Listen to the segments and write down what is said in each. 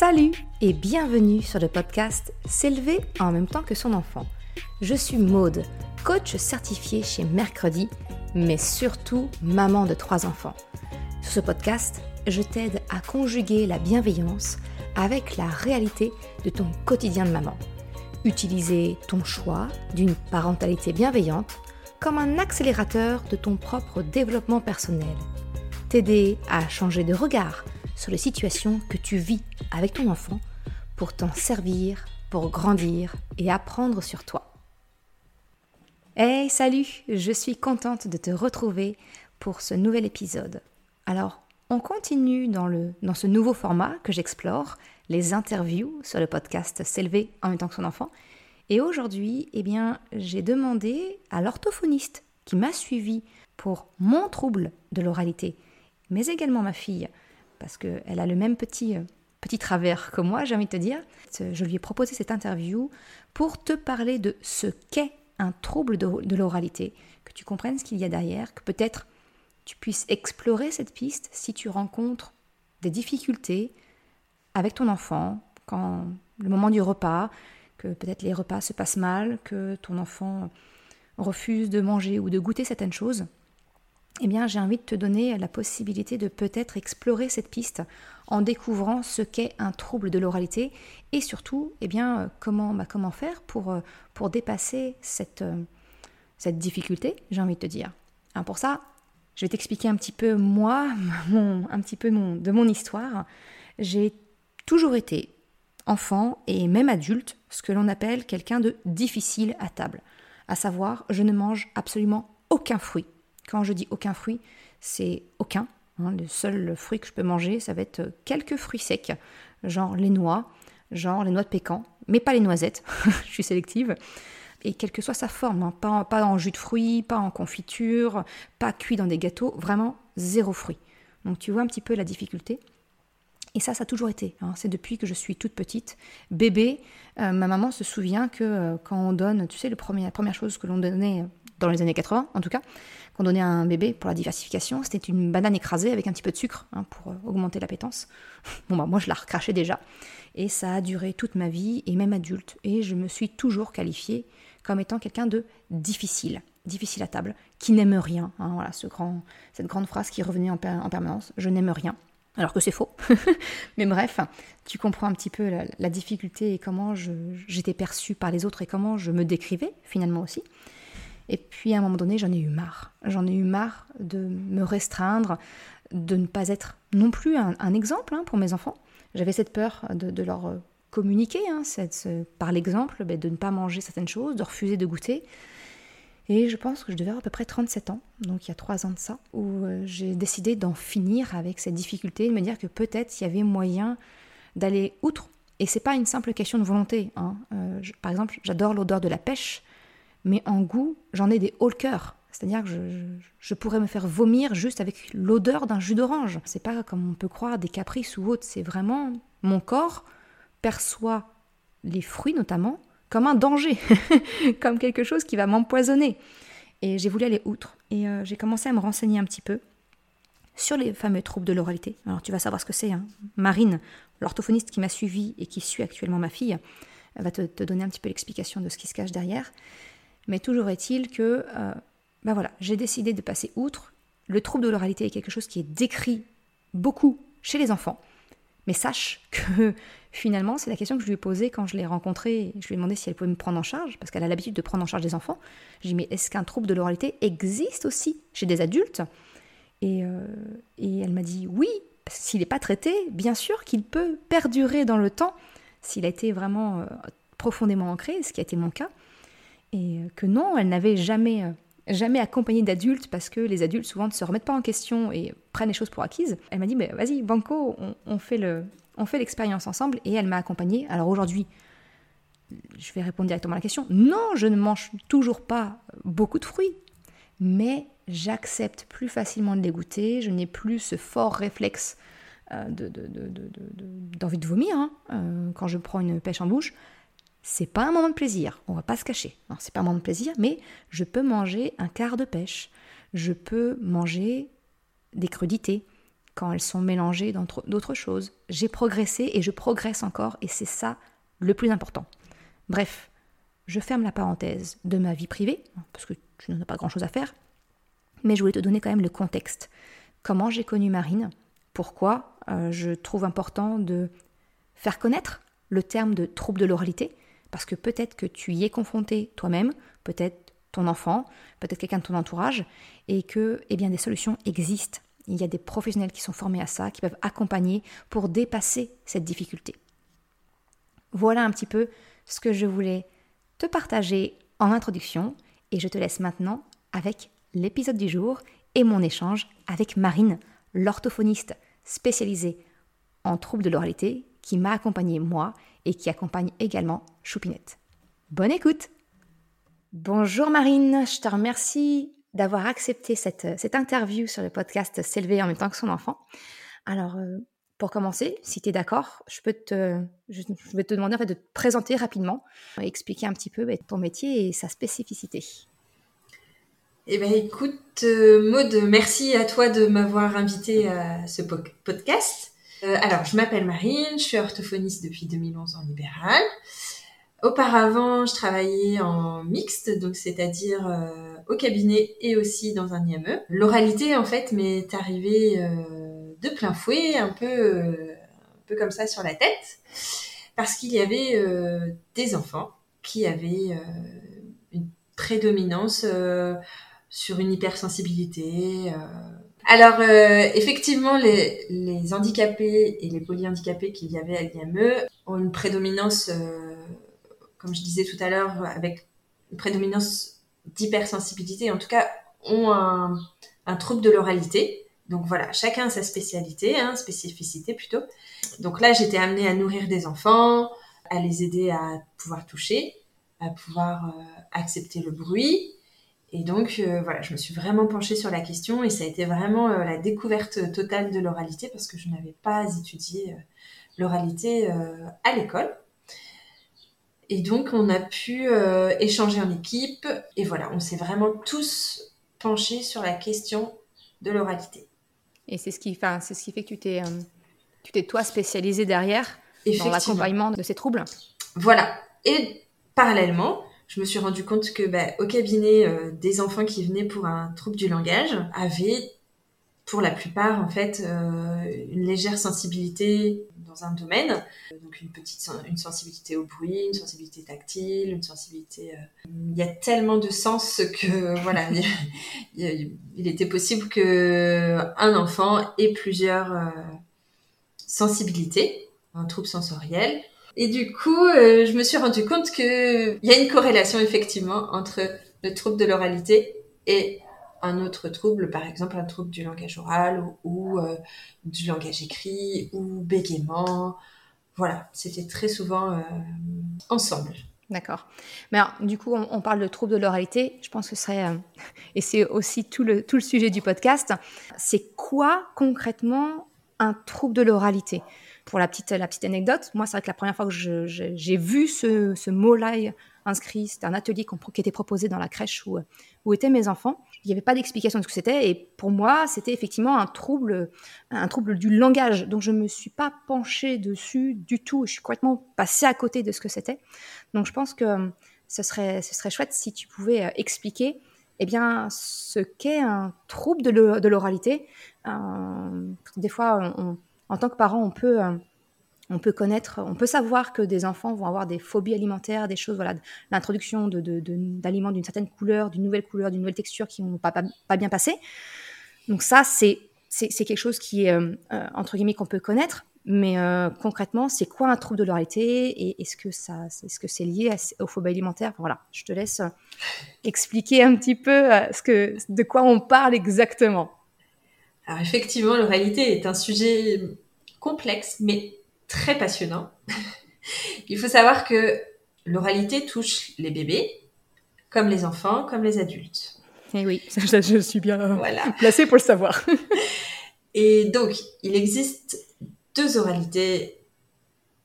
Salut et bienvenue sur le podcast S'élever en même temps que son enfant. Je suis Maude, coach certifié chez Mercredi, mais surtout maman de trois enfants. Sur ce podcast, je t'aide à conjuguer la bienveillance avec la réalité de ton quotidien de maman. Utiliser ton choix d'une parentalité bienveillante comme un accélérateur de ton propre développement personnel. T'aider à changer de regard sur les situations que tu vis avec ton enfant pour t'en servir, pour grandir et apprendre sur toi. Hey, salut, je suis contente de te retrouver pour ce nouvel épisode. Alors, on continue dans ce nouveau format que j'explore, les interviews sur le podcast S'élever en même temps que son enfant. Et aujourd'hui, eh bien, j'ai demandé à l'orthophoniste qui m'a suivi pour mon trouble de l'oralité, mais également ma fille, parce qu'elle a le même petit, euh, petit travers que moi, j'ai envie de te dire. Je lui ai proposé cette interview pour te parler de ce qu'est un trouble de, l'oralité, que tu comprennes ce qu'il y a derrière, que peut-être tu puisses explorer cette piste si tu rencontres des difficultés avec ton enfant, quand le moment du repas, que peut-être les repas se passent mal, que ton enfant refuse de manger ou de goûter certaines choses eh j'ai envie de te donner la possibilité de peut-être explorer cette piste en découvrant ce qu'est un trouble de l'oralité et surtout, eh bien, comment, bah, comment faire pour, euh, dépasser cette, euh, cette difficulté, j'ai envie de te dire. Alors pour ça, je vais t'expliquer un petit peu moi, un petit peu mon, de mon histoire. J'ai toujours été enfant et même adulte ce que l'on appelle quelqu'un de difficile à table. À savoir, je ne mange absolument aucun fruit quand je dis aucun fruit, c'est aucun. Hein. le seul fruit que je peux manger, ça va être quelques fruits secs, genre les noix, genre les noix de pécan, mais pas les noisettes, je suis sélective. Et quelle que soit sa forme, hein. pas, en jus de fruits, pas en confiture, pas cuit dans des gâteaux, vraiment zéro fruit. Donc tu vois un petit peu la difficulté. Et ça, ça a toujours été. Hein. C'est depuis que je suis toute petite. Bébé, euh, ma maman se souvient que euh, quand on donne, tu sais, le la première chose que l'on donnait dans les années 80 en tout cas, qu'on donnait à un bébé pour la diversification, c'était une banane écrasée avec un petit peu de sucre hein, pour euh, augmenter l'appétence. Bon bah moi je la recrachais déjà. Et ça a duré toute ma vie et même adulte. Et je me suis toujours qualifiée comme étant quelqu'un de difficile, difficile à table, qui n'aime rien. Hein, voilà, cette grande phrase qui revenait en, permanence, je n'aime rien. Alors que c'est faux. Mais bref, tu comprends un petit peu la difficulté et comment j'étais perçue par les autres et comment je me décrivais finalement aussi. Et puis à un moment donné, j'en ai eu marre. J'en ai eu marre de me restreindre, de ne pas être non plus un, exemple hein, pour mes enfants. J'avais cette peur de, leur communiquer, hein, par l'exemple, ben, de ne pas manger certaines choses, de refuser de goûter. Et je pense que je devais avoir à peu près 37 ans, donc il y a 3 ans de ça, où euh, j'ai décidé d'en finir avec cette difficulté, de me dire que peut-être il y avait moyen d'aller outre. Et c'est pas une simple question de volonté. Hein. Euh, par exemple, j'adore l'odeur de la pêche mais en goût, j'en ai des hauts le cœur. C'est-à-dire que je, pourrais me faire vomir juste avec l'odeur d'un jus d'orange. C'est pas comme on peut croire des caprices ou autres, c'est vraiment mon corps perçoit les fruits notamment comme un danger, comme quelque chose qui va m'empoisonner. Et j'ai voulu aller outre. Et euh, j'ai commencé à me renseigner un petit peu sur les fameux troubles de l'oralité. Alors tu vas savoir ce que c'est. Hein. Marine, l'orthophoniste qui m'a suivi et qui suit actuellement ma fille, va te donner un petit peu l'explication de ce qui se cache derrière. Mais toujours est-il que euh, ben voilà, j'ai décidé de passer outre. Le trouble de l'oralité est quelque chose qui est décrit beaucoup chez les enfants. Mais sache que finalement, c'est la question que je lui ai posée quand je l'ai rencontrée. Je lui ai demandé si elle pouvait me prendre en charge, parce qu'elle a l'habitude de prendre en charge des enfants. J'ai dit, mais est-ce qu'un trouble de l'oralité existe aussi chez des adultes? Et, euh, et, elle m'a dit oui, parce s'il n'est pas traité, bien sûr qu'il peut perdurer dans le temps, s'il a été vraiment euh, profondément ancré, ce qui a été mon cas et que non, elle n'avait jamais, euh, jamais accompagné d'adultes parce que les adultes souvent ne se remettent pas en question et prennent les choses pour acquises. Elle m'a dit, mais vas-y, Banco, on, fait le, l'expérience ensemble et elle m'a accompagnée. Alors aujourd'hui, je vais répondre directement à la question. Non, je ne mange toujours pas beaucoup de fruits, mais j'accepte plus facilement de les goûter. Je n'ai plus ce fort réflexe euh, d'envie de, vomir hein, euh, quand je prends une pêche en bouche c'est pas un moment de plaisir, on va pas se cacher. Non, c'est pas un moment de plaisir, mais je peux manger un quart de pêche. Je peux manger des crudités quand elles sont mélangées d'autres choses. J'ai progressé et je progresse encore et c'est ça le plus important. Bref, je ferme la parenthèse de ma vie privée, parce que tu n'en as pas grand-chose à faire, mais je voulais te donner quand même le contexte. Comment j'ai connu Marine, pourquoi euh, je trouve important de faire connaître le terme de trouble de l'oralité, parce que peut-être que tu y es confronté toi-même, peut-être ton enfant, peut-être quelqu'un de ton entourage, et que eh des solutions existent. Il y a des professionnels qui sont formés à ça, qui peuvent accompagner pour dépasser cette difficulté. Voilà un petit peu ce que je voulais te partager en introduction, et je te laisse maintenant avec l'épisode du jour et mon échange avec Marine, l'orthophoniste spécialisée en troubles de l'oralité qui m'a accompagnée moi et qui accompagne également Choupinette. Bonne écoute Bonjour Marine, je te remercie d'avoir accepté cette, cette, interview sur le podcast S'élever en même temps que son enfant. Alors, euh, pour commencer, si tu es d'accord, je, peux te, je, vais te demander en fait, de te présenter rapidement, expliquer un petit peu bah, ton métier et sa spécificité. Eh bien, écoute, euh, Maude, merci à toi de m'avoir invité à ce podcast. Euh, alors, je m'appelle Marine, je suis orthophoniste depuis 2011 en libéral. Auparavant, je travaillais en mixte, donc c'est-à-dire euh, au cabinet et aussi dans un IME. L'oralité, en fait, m'est arrivée de plein fouet, un peu, un peu comme ça sur la tête, parce qu'il y avait des enfants qui avaient une prédominance sur une hypersensibilité. Euh. Alors, euh, effectivement, les, les, handicapés et les polyhandicapés qu'il y avait à l'IME ont une prédominance, euh, comme je disais tout à l'heure, avec une prédominance d'hypersensibilité, en tout cas, ont un, un trouble de l'oralité. Donc voilà, chacun a sa spécialité, hein, spécificité plutôt. Donc là, j'étais amenée à nourrir des enfants, à les aider à pouvoir toucher, à pouvoir accepter le bruit, et donc, euh, voilà, je me suis vraiment penchée sur la question et ça a été vraiment euh, la découverte totale de l'oralité parce que je n'avais pas étudié euh, l'oralité à l'école. Et donc, on a pu échanger en équipe et voilà, on s'est vraiment tous penchés sur la question de l'oralité. Et c'est ce qui, c'est ce qui fait que tu t'es, tu t'es toi spécialisée derrière dans l'accompagnement de ces troubles? Voilà. Et parallèlement, je me suis rendu compte que bah, au cabinet, euh, des enfants qui venaient pour un trouble du langage avaient, pour la plupart, en fait, euh, une légère sensibilité dans un domaine. Donc une petite une sensibilité au bruit, une sensibilité tactile, une sensibilité... Euh, il y a tellement de sens que, voilà, il, il, était possible que un enfant ait plusieurs sensibilités, un trouble sensoriel, et du coup, euh, je me suis rendu compte qu'il y a une corrélation effectivement entre le trouble de l'oralité et un autre trouble, par exemple un trouble du langage oral ou, euh, du langage écrit ou bégaiement. Voilà, c'était très souvent euh, ensemble. D'accord. Mais alors, du coup, on, parle de trouble de l'oralité. Je pense que ce serait, et c'est aussi tout le, tout le sujet du podcast, c'est quoi concrètement un trouble de l'oralité? Pour la petite, anecdote, moi, c'est vrai que la première fois que j'ai vu ce, mot-là inscrit, c'était un atelier qui était proposé dans la crèche où, étaient mes enfants. Il n'y avait pas d'explication de ce que c'était. Et pour moi, c'était effectivement un trouble, un trouble du langage. Donc, je ne me suis pas penchée dessus du tout. Je suis complètement passée à côté de ce que c'était. Donc, je pense que ce serait, ce serait chouette si tu pouvais euh, expliquer eh bien, ce qu'est un trouble de l'oralité. Euh, des fois, on en tant que parent, on peut, euh, on peut connaître, on peut savoir que des enfants vont avoir des phobies alimentaires, des choses, voilà, l'introduction d'aliments d'une certaine couleur, d'une nouvelle couleur, d'une nouvelle texture qui ne vont pas, pas, bien passer. Donc ça, c'est quelque chose qui est, euh, euh, entre guillemets, qu'on peut connaître. Mais concrètement, c'est quoi un trouble de l'oralité et est-ce que ça, est-ce que c'est lié aux phobies alimentaires? Voilà, je te laisse expliquer un petit peu ce que, de quoi on parle exactement. Alors effectivement, l'oralité est un sujet complexe, mais très passionnant. Il faut savoir que l'oralité touche les bébés, comme les enfants, comme les adultes. Et eh oui, je suis bien voilà. placée pour le savoir. Et donc, il existe deux oralités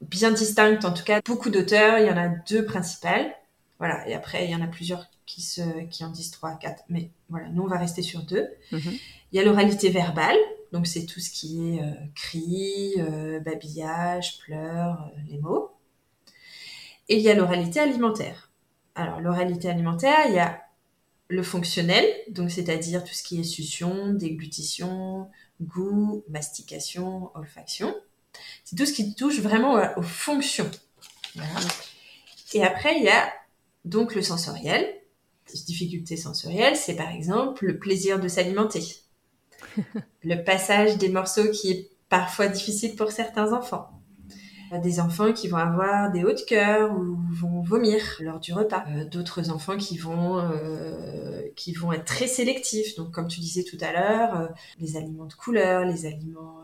bien distinctes, en tout cas, beaucoup d'auteurs, il y en a deux principales. Voilà, et après, il y en a plusieurs qui, se, qui en disent trois, quatre, mais voilà, nous, on va rester sur deux. Mhm. Il y a l'oralité verbale, Donc c'est tout ce qui est euh, cris, euh, babillage, pleurs, euh, les mots. Et il y a l'oralité alimentaire. Alors l'oralité alimentaire, il y a le fonctionnel, donc c'est-à-dire tout ce qui est succion, déglutition, goût, mastication, olfaction. C'est tout ce qui touche vraiment aux fonctions. Et après, il y a donc le sensoriel. Difficulté sensorielle, c'est par exemple le plaisir de s'alimenter. le passage des morceaux qui est parfois difficile pour certains enfants. Des enfants qui vont avoir des hauts de cœur ou vont vomir lors du repas. Euh, d'autres enfants qui vont, euh, qui vont être très sélectifs. Donc, comme tu disais tout à l'heure, euh, les aliments de couleur, les aliments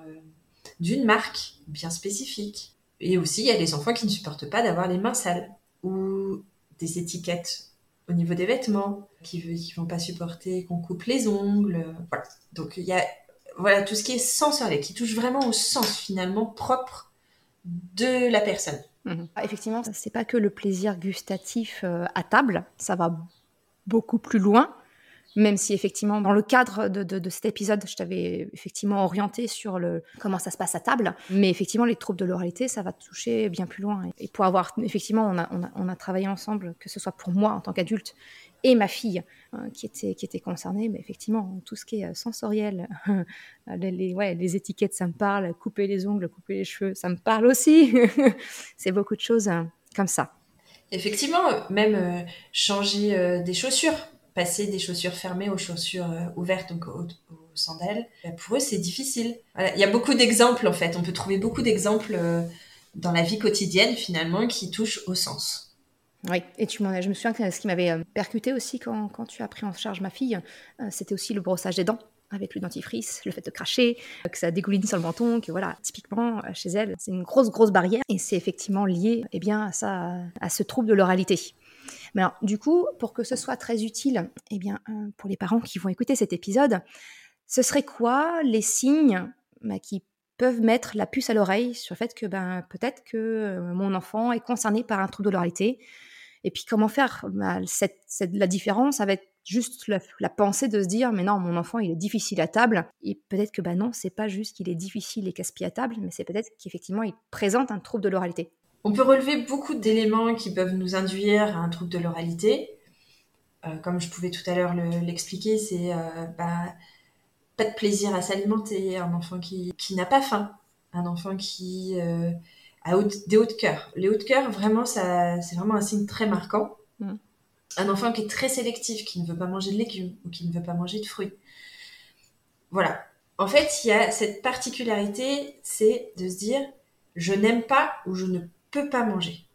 d'une marque bien spécifique. Et aussi, il y a des enfants qui ne supportent pas d'avoir les mains sales ou des étiquettes au niveau des vêtements, qui ne vont pas supporter qu'on coupe les ongles. Voilà. Donc il y a voilà, tout ce qui est sensoriel, qui touche vraiment au sens finalement propre de la personne. Ah, effectivement, c'est pas que le plaisir gustatif euh, à table, ça va beaucoup plus loin même si effectivement dans le cadre de, cet épisode, je t'avais effectivement orienté sur le comment ça se passe à table, mais effectivement les troubles de l'oralité, ça va toucher bien plus loin. Et pour avoir effectivement, on a, on a, travaillé ensemble, que ce soit pour moi en tant qu'adulte et ma fille hein, qui était qui était concernée, mais effectivement tout ce qui est euh, sensoriel, les, les étiquettes, ça me parle, couper les ongles, couper les cheveux, ça me parle aussi. C'est beaucoup de choses hein, comme ça. Effectivement, même euh, changer euh, des chaussures passer des chaussures fermées aux chaussures euh, ouvertes, donc aux, sandales, bah, pour eux, c'est difficile. Il y a beaucoup d'exemples, en fait. On peut trouver beaucoup d'exemples euh, dans la vie quotidienne, finalement, qui touchent au sens. Oui, et tu m'en je me souviens que ce qui m'avait euh, percuté aussi quand, quand, tu as pris en charge ma fille, c'était aussi le brossage des dents avec le dentifrice, le fait de cracher, que ça dégouline sur le menton, que voilà, typiquement chez elle, c'est une grosse grosse barrière et c'est effectivement lié eh bien à ça à ce trouble de l'oralité. Mais alors, du coup, pour que ce soit très utile, eh bien, euh, pour les parents qui vont écouter cet épisode, ce serait quoi les signes bah, qui peuvent mettre la puce à l'oreille sur le fait que ben, peut-être que euh, mon enfant est concerné par un trouble de l'oralité Et puis, comment faire? Bah, La différence avec juste la, pensée de se dire mais non mon enfant il est difficile à table. Et peut-être que ben non c'est pas juste qu'il est difficile et casse-pied à table mais c'est peut-être qu'effectivement il présente un trouble de l'oralité on peut relever beaucoup d'éléments qui peuvent nous induire à un trouble de l'oralité. Euh, comme je pouvais tout à l'heure l'expliquer, c'est euh, bah, pas de plaisir à s'alimenter, un enfant qui, n'a pas faim, un enfant qui euh, a des hauts de cœur. Les hauts de cœur, vraiment, c'est vraiment un signe très marquant. Mm. Un enfant qui est très sélectif, qui ne veut pas manger de légumes ou qui ne veut pas manger de fruits. Voilà. En fait, il y a cette particularité, c'est de se dire, je n'aime pas ou je ne peut pas manger.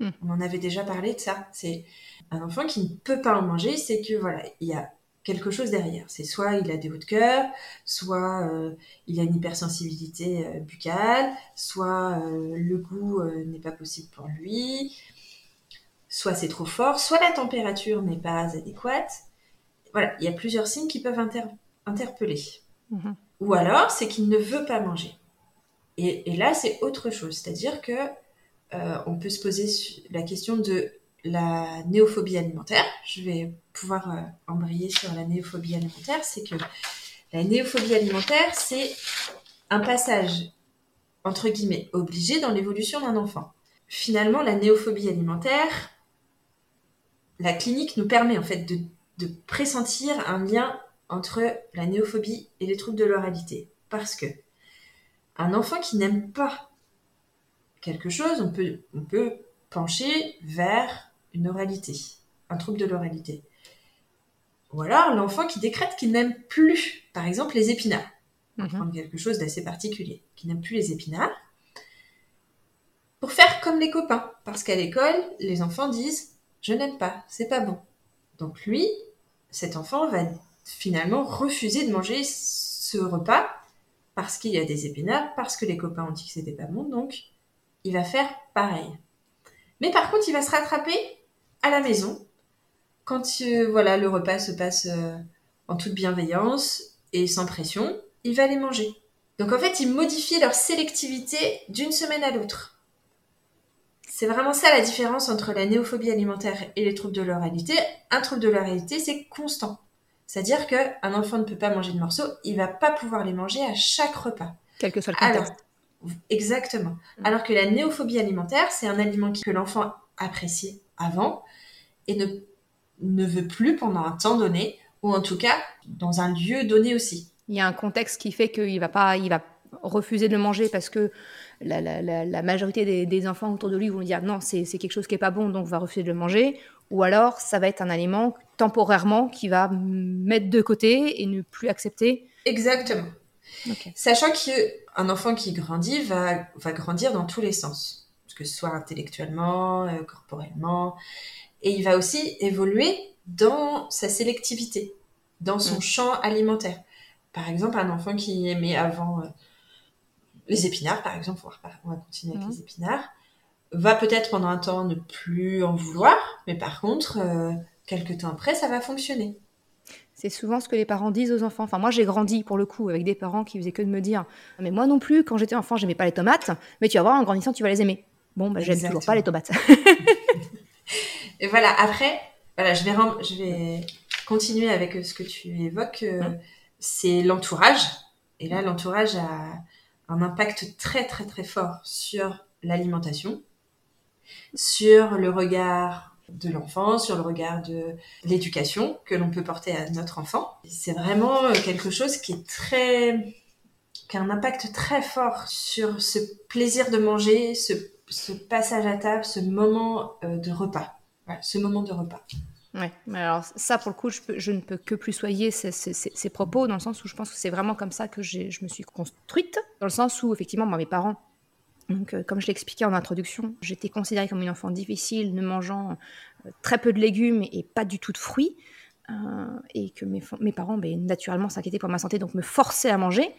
Hmm. On en avait déjà parlé de ça. C'est un enfant qui ne peut pas en manger, c'est que voilà, il y a quelque chose derrière. C'est soit il a des hauts de cœur, soit euh, il a une hypersensibilité euh, buccale, soit euh, le goût n'est pas possible pour lui, soit c'est trop fort, soit la température n'est pas adéquate. Voilà, il y a plusieurs signes qui peuvent interpeller. Mhm. Ou alors, c'est qu'il ne veut pas manger. Et, et là, c'est autre chose. C'est-à-dire que euh, on peut se poser la question de la néophobie alimentaire. Je vais pouvoir euh, embrayer sur la néophobie alimentaire. C'est que la néophobie alimentaire, c'est un passage, entre guillemets, obligé dans l'évolution d'un enfant. Finalement, la néophobie alimentaire, la clinique nous permet en fait de, de pressentir un lien entre la néophobie et les troubles de l'oralité. Parce que un enfant qui n'aime pas quelque chose, on peut, on peut pencher vers une oralité, un trouble de l'oralité. Ou alors l'enfant qui décrète qu'il n'aime plus, par exemple, les épinards. On mhm. quelque chose d'assez particulier, qui n'aime plus les épinards. Pour faire comme les copains. Parce qu'à l'école, les enfants disent Je n'aime pas, c'est pas bon. Donc lui, cet enfant va finalement refuser de manger ce repas parce qu'il y a des épinards, parce que les copains ont dit que c'était pas bon, donc il va faire pareil. Mais par contre, il va se rattraper à la maison quand euh, voilà le repas se passe euh, en toute bienveillance et sans pression, il va les manger. Donc en fait, ils modifient leur sélectivité d'une semaine à l'autre. C'est vraiment ça la différence entre la néophobie alimentaire et les troubles de l'oralité. Un trouble de l'oralité, c'est constant. C'est-à-dire qu'un enfant ne peut pas manger de morceaux, il va pas pouvoir les manger à chaque repas. Quel que soit le contexte. Exactement. Mm. Alors que la néophobie alimentaire, c'est un aliment que l'enfant apprécie avant et ne, ne veut plus pendant un temps donné, ou en tout cas dans un lieu donné aussi. Il y a un contexte qui fait qu'il va pas, il va refuser de le manger parce que la, la, la, majorité des, enfants autour de lui vont dire non, c'est quelque chose qui est pas bon, donc va refuser de le manger. Ou alors, ça va être un aliment temporairement qui va mettre de côté et ne plus accepter. Exactement. Sachant qu'un enfant qui grandit va, va grandir dans tous les sens, que ce soit intellectuellement, euh, corporellement, et il va aussi évoluer dans sa sélectivité, dans son mm. champ alimentaire. Par exemple, un enfant qui aimait avant euh, les épinards, par exemple, on va, continuer avec mhm. les épinards, va peut-être pendant un temps ne plus en vouloir, mais par contre, euh, quelques temps après, ça va fonctionner. C'est souvent ce que les parents disent aux enfants. Enfin, moi, j'ai grandi pour le coup avec des parents qui faisaient que de me dire Mais moi non plus, quand j'étais enfant, j'aimais pas les tomates, mais tu vas voir, en grandissant, tu vas les aimer. Bon, bah, j'aime toujours pas les tomates. Et voilà, après, voilà, je vais, je vais continuer avec ce que tu évoques. Euh. C'est l'entourage. Et là, l'entourage a, un impact très très très fort sur l'alimentation, sur le regard de l'enfant, sur le regard de l'éducation que l'on peut porter à notre enfant. C'est vraiment quelque chose qui est très qui a un impact très fort sur ce plaisir de manger, ce, passage à table, ce moment euh, de repas. ce moment de repas. Ouais, mais alors ça, pour le coup, je, ne peux que plus soyer ces, propos, dans le sens où je pense que c'est vraiment comme ça que je me suis construite, dans le sens où, effectivement, moi, mes parents, donc, euh, comme je l'ai expliqué en introduction, j'étais considérée comme une enfant difficile, ne mangeant euh, très peu de légumes et pas du tout de fruits, euh, et que mes, parents, ben, naturellement, s'inquiétaient pour ma santé, donc me forçaient à manger.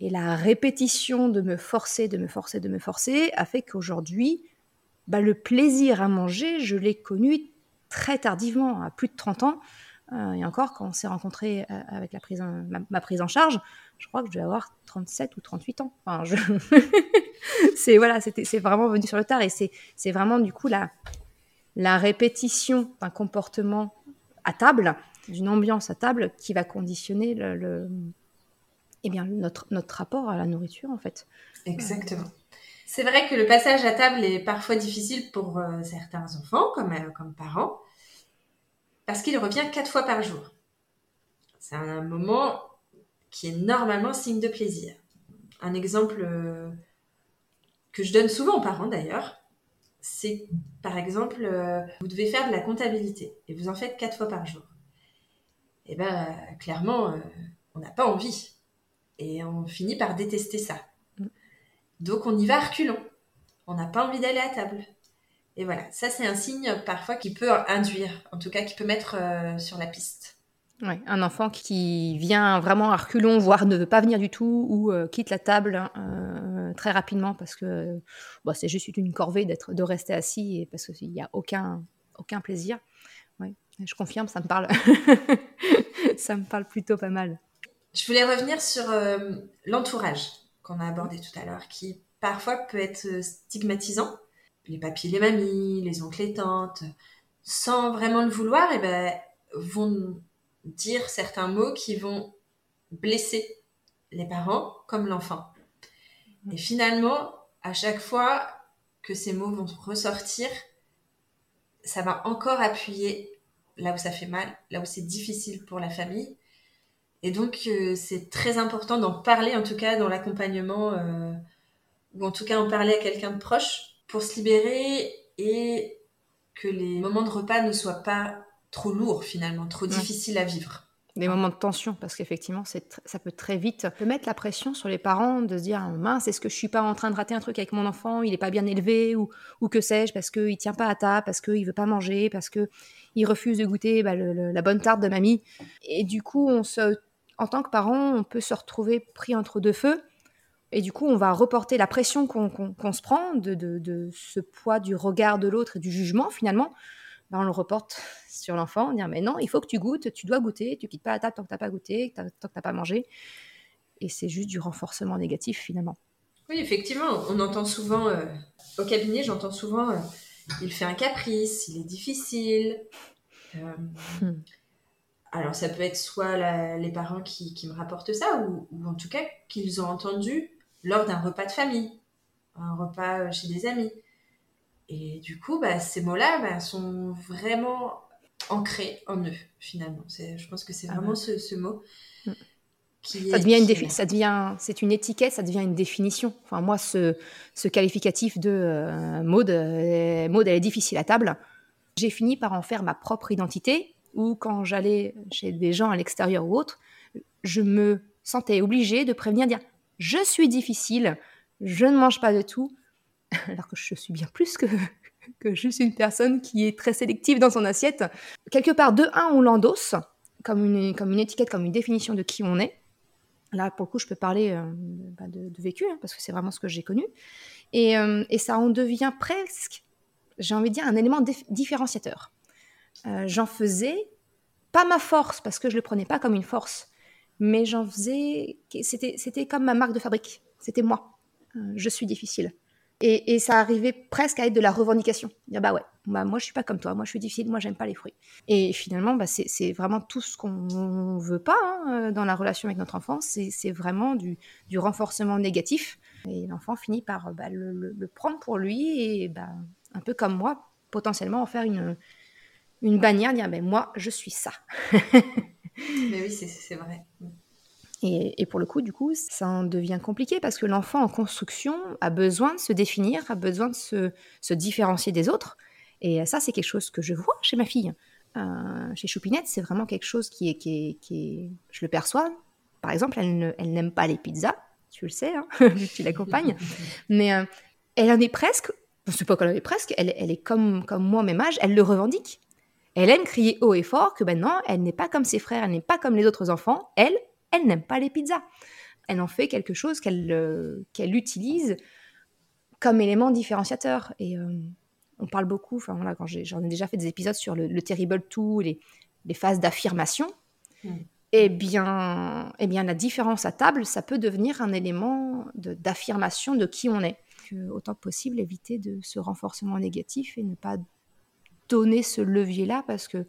Et la répétition de me forcer, de me forcer, de me forcer, a fait qu'aujourd'hui, bah, le plaisir à manger, je l'ai connu très tardivement, à plus de 30 ans. Et encore, quand on s'est rencontré euh, avec prise ma, prise en charge, je crois que je devais avoir 37 ou 38 ans. Enfin, je... c'est voilà, c'est vraiment venu sur le tard et c'est vraiment du coup la, la répétition d'un comportement à table, d'une ambiance à table qui va conditionner le, eh bien, notre, notre rapport à la nourriture en fait. Exactement. C'est vrai que le passage à table est parfois difficile pour euh, certains enfants, comme, euh, comme parents, parce qu'il revient quatre fois par jour. C'est un moment qui est normalement signe de plaisir. Un exemple euh, que je donne souvent aux parents d'ailleurs, c'est par exemple, vous devez faire de la comptabilité et vous en faites quatre fois par jour. Eh bien, clairement, on n'a pas envie. Et on finit par détester ça. Donc on y va à reculons. On n'a pas envie d'aller à table. Et voilà, ça c'est un signe parfois qui peut induire, en tout cas qui peut mettre euh, sur la piste. Un enfant qui vient vraiment à reculons, voire ne veut pas venir du tout, ou euh, quitte la table euh, très rapidement parce que bah, c'est juste une corvée d'être, de rester assis et parce qu'il n'y a aucun, aucun plaisir. Je confirme, ça me parle. ça me parle plutôt pas mal. Je voulais revenir sur l'entourage qu'on a abordé tout à l'heure, qui parfois peut être stigmatisant. Les papis, les mamies, les oncles et tantes, sans vraiment le vouloir, et eh ben, vont dire certains mots qui vont blesser les parents comme l'enfant. Et finalement, à chaque fois que ces mots vont ressortir, ça va encore appuyer là où ça fait mal, là où c'est difficile pour la famille, et donc, euh, c'est très important d'en parler, en tout cas dans l'accompagnement, euh, ou en tout cas en parler à quelqu'un de proche pour se libérer et que les moments de repas ne soient pas trop lourds finalement, trop difficiles à vivre. Des moments de tension, parce qu'effectivement, ça peut très vite peut mettre la pression sur les parents de se dire mince, est-ce que je suis pas en train de rater un truc avec mon enfant, il n'est pas bien élevé, ou, ou que sais-je, parce qu'il tient pas à table, parce qu'il veut pas manger, parce qu'il refuse de goûter bah, la bonne tarte de mamie. Et du coup, on se en tant que parent, on peut se retrouver pris entre deux feux. Et du coup, on va reporter la pression qu'on se prend de, ce poids du regard de l'autre et du jugement, finalement. Ben, on le reporte sur l'enfant, dire mais non, il faut que tu goûtes, tu dois goûter, tu quittes pas la table tant que tu n'as pas goûté, tant que tu n'as pas mangé. Et c'est juste du renforcement négatif, finalement. Oui, effectivement, on entend souvent, euh, au cabinet, j'entends souvent, euh, il fait un caprice, il est difficile. Euh, hmm alors ça peut être soit les parents qui, me rapportent ça, ou, en tout cas qu'ils ont entendu lors d'un repas de famille, un repas chez des amis. Et du coup, bah, ces mots-là bah, sont vraiment ancrés en eux, finalement. Je pense que c'est ah vraiment ce, ce, mot. Mm ça devient une ça devient c'est une étiquette, ça devient une définition. Enfin moi ce, ce qualificatif de euh, mode euh, mode elle est difficile à table. J'ai fini par en faire ma propre identité ou quand j'allais chez des gens à l'extérieur ou autre, je me sentais obligée de prévenir dire je suis difficile, je ne mange pas de tout alors que je suis bien plus que juste une personne qui est très sélective dans son assiette. Quelque part de un on l'endosse comme une, comme une étiquette, comme une définition de qui on est. Là, pour le coup, je peux parler euh, bah, de, vécu, hein, parce que c'est vraiment ce que j'ai connu. Euh, et, ça en devient presque, j'ai envie de dire, un élément différenciateur. Euh, j'en faisais pas ma force, parce que je le prenais pas comme une force, mais j'en faisais, c'était comme ma marque de fabrique. C'était moi. je suis difficile. Et, ça arrivait presque à être de la revendication. Dire bah ouais, bah moi je suis pas comme toi, moi je suis difficile, moi j'aime pas les fruits. Et finalement, bah, c'est vraiment tout ce qu'on veut pas hein, dans la relation avec notre enfant, c'est vraiment du, renforcement négatif. Et l'enfant finit par bah, le, prendre pour lui et bah, un peu comme moi, potentiellement en faire une, une bannière, dire ben moi je suis ça. Mais oui, c'est vrai. Et, pour le coup, du coup, ça en devient compliqué parce que l'enfant en construction a besoin de se définir, a besoin de se, différencier des autres. Et ça, c'est quelque chose que je vois chez ma fille. Euh, chez Choupinette, c'est vraiment quelque chose qui est, qui, est, Je le perçois. Par exemple, elle, elle n'aime pas les pizzas. Tu le sais, hein, tu l'accompagnes. Mais euh, elle en est presque. Je ne sais pas qu'elle en est presque. Elle, elle est comme, comme moi, même âge. Elle le revendique. Elle aime crier haut et fort que maintenant, elle n'est pas comme ses frères, elle n'est pas comme les autres enfants. Elle, elle n'aime pas les pizzas. Elle en fait quelque chose qu'elle euh, qu'elle utilise comme élément différenciateur. Et euh, on parle beaucoup, enfin voilà, quand j'en ai, déjà fait des épisodes sur le, terrible tout, les, les phases d'affirmation. Eh bien, eh bien, la différence à table, ça peut devenir un élément d'affirmation de, qui on est. Que, autant que possible, éviter de ce renforcement négatif et ne pas donner ce levier-là parce que,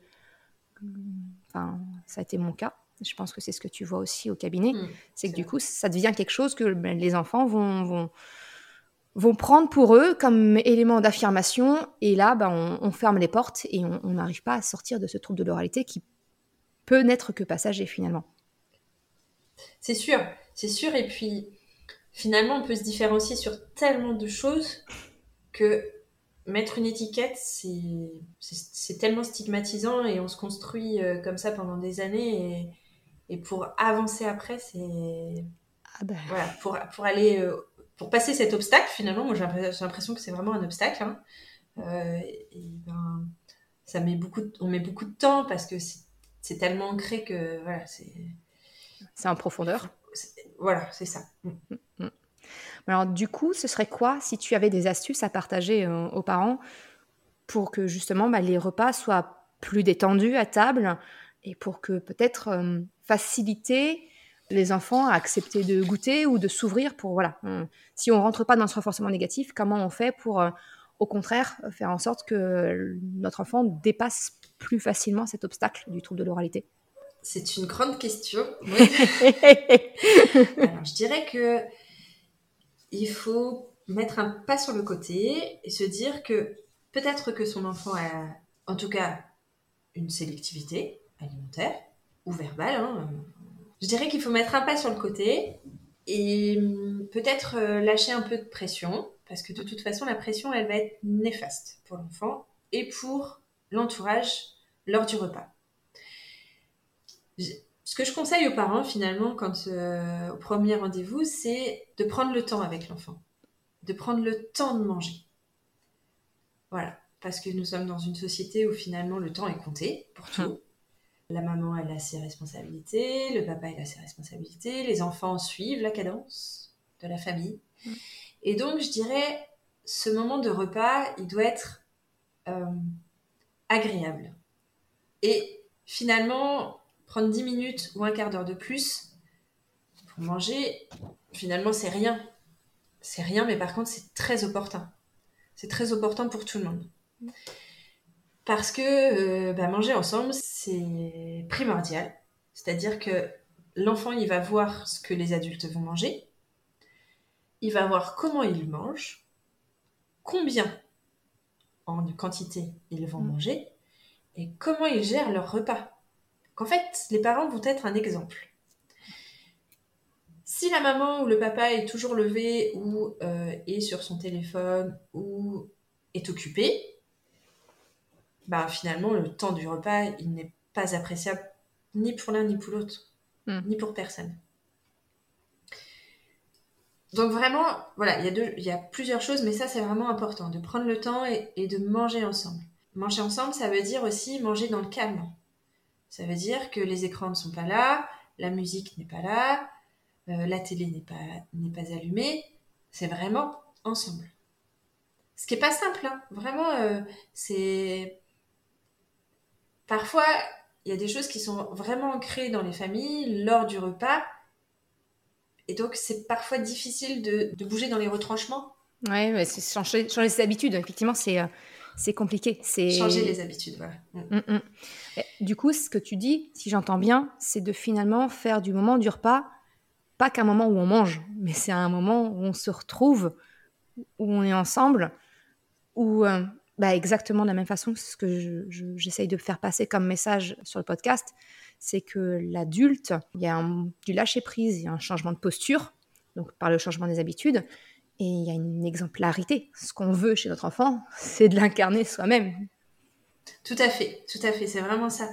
enfin, ça a été mon cas je pense que c'est ce que tu vois aussi au cabinet, mmh, c'est que du coup, ça devient quelque chose que ben, les enfants vont, vont, vont, prendre pour eux comme élément d'affirmation. Et là, ben, on, ferme les portes et on n'arrive pas à sortir de ce trouble de l'oralité qui peut n'être que passager finalement. C'est sûr, c'est sûr. Et puis, finalement, on peut se différencier sur tellement de choses que mettre une étiquette, c'est tellement stigmatisant et on se construit euh, comme ça pendant des années. Et et pour avancer après, c'est. Ah ben. Voilà, pour, pour aller. Euh, pour passer cet obstacle, finalement, moi j'ai l'impression que c'est vraiment un obstacle. Hein. Euh, et ben, ça met beaucoup on met beaucoup de temps parce que c'est tellement ancré que. Voilà, c'est. C'est en profondeur. Voilà, c'est ça. Mm. Mm, mm. Alors, du coup, ce serait quoi si tu avais des astuces à partager euh, aux parents pour que justement bah, les repas soient plus détendus à table et pour que peut-être euh, faciliter les enfants à accepter de goûter ou de s'ouvrir pour voilà. si on rentre pas dans ce renforcement négatif, comment on fait pour euh, au contraire faire en sorte que notre enfant dépasse plus facilement cet obstacle du trouble de l'oralité? C'est une grande question. je dirais que il faut mettre un pas sur le côté et se dire que peut-être que son enfant a en tout cas une sélectivité, alimentaire ou verbal. Hein. Je dirais qu'il faut mettre un pas sur le côté et hum, peut-être euh, lâcher un peu de pression, parce que de toute façon, la pression, elle va être néfaste pour l'enfant et pour l'entourage lors du repas. Ce que je conseille aux parents, finalement, quand euh, au premier rendez-vous, c'est de prendre le temps avec l'enfant, de prendre le temps de manger. Voilà, parce que nous sommes dans une société où finalement le temps est compté pour tout. La maman, elle a ses responsabilités, le papa, il a ses responsabilités, les enfants suivent la cadence de la famille. Et donc, je dirais, ce moment de repas, il doit être euh, agréable. Et finalement, prendre 10 minutes ou un quart d'heure de plus pour manger, finalement, c'est rien. C'est rien, mais par contre, c'est très opportun. C'est très opportun pour tout le monde. Parce que bah, manger ensemble, c'est primordial. C'est-à-dire que l'enfant, il va voir ce que les adultes vont manger. Il va voir comment ils mangent, combien en quantité ils vont mm. manger et comment ils gèrent leur repas. Qu'en fait, les parents vont être un exemple. Si la maman ou le papa est toujours levé ou euh, est sur son téléphone ou est occupé, bah finalement le temps du repas il n'est pas appréciable ni pour l'un ni pour l'autre, hmm. ni pour personne. Donc vraiment, voilà, il y, a il y a plusieurs choses, mais ça c'est vraiment important, de prendre le temps et, de manger ensemble. Manger ensemble, ça veut dire aussi manger dans le calme. Ça veut dire que les écrans ne sont pas là, la musique n'est pas là, euh, la télé n'est pas, n'est pas allumée. C'est vraiment ensemble. Ce qui n'est pas simple, hein. vraiment, euh, c'est... Parfois, il y a des choses qui sont vraiment ancrées dans les familles lors du repas. Et donc, c'est parfois difficile de, bouger dans les retranchements. Oui, c'est changer, changer, ses habitudes. Effectivement, c'est, euh, c'est compliqué. C'est... Changer les habitudes, voilà. Mm. Mm, mm. Du coup, ce que tu dis, si j'entends bien, c'est de finalement faire du moment du repas, pas qu'un moment où on mange, mais c'est un moment où on se retrouve, où on est ensemble, où euh, bah, exactement de la même façon, ce que j'essaye de faire passer comme message sur le podcast, c'est que l'adulte, il y a du lâcher-prise, il y a un changement de posture, donc par le changement des habitudes, et il y a une exemplarité. Ce qu'on veut chez notre enfant, c'est de l'incarner soi-même. Tout à fait, tout à fait, c'est vraiment ça.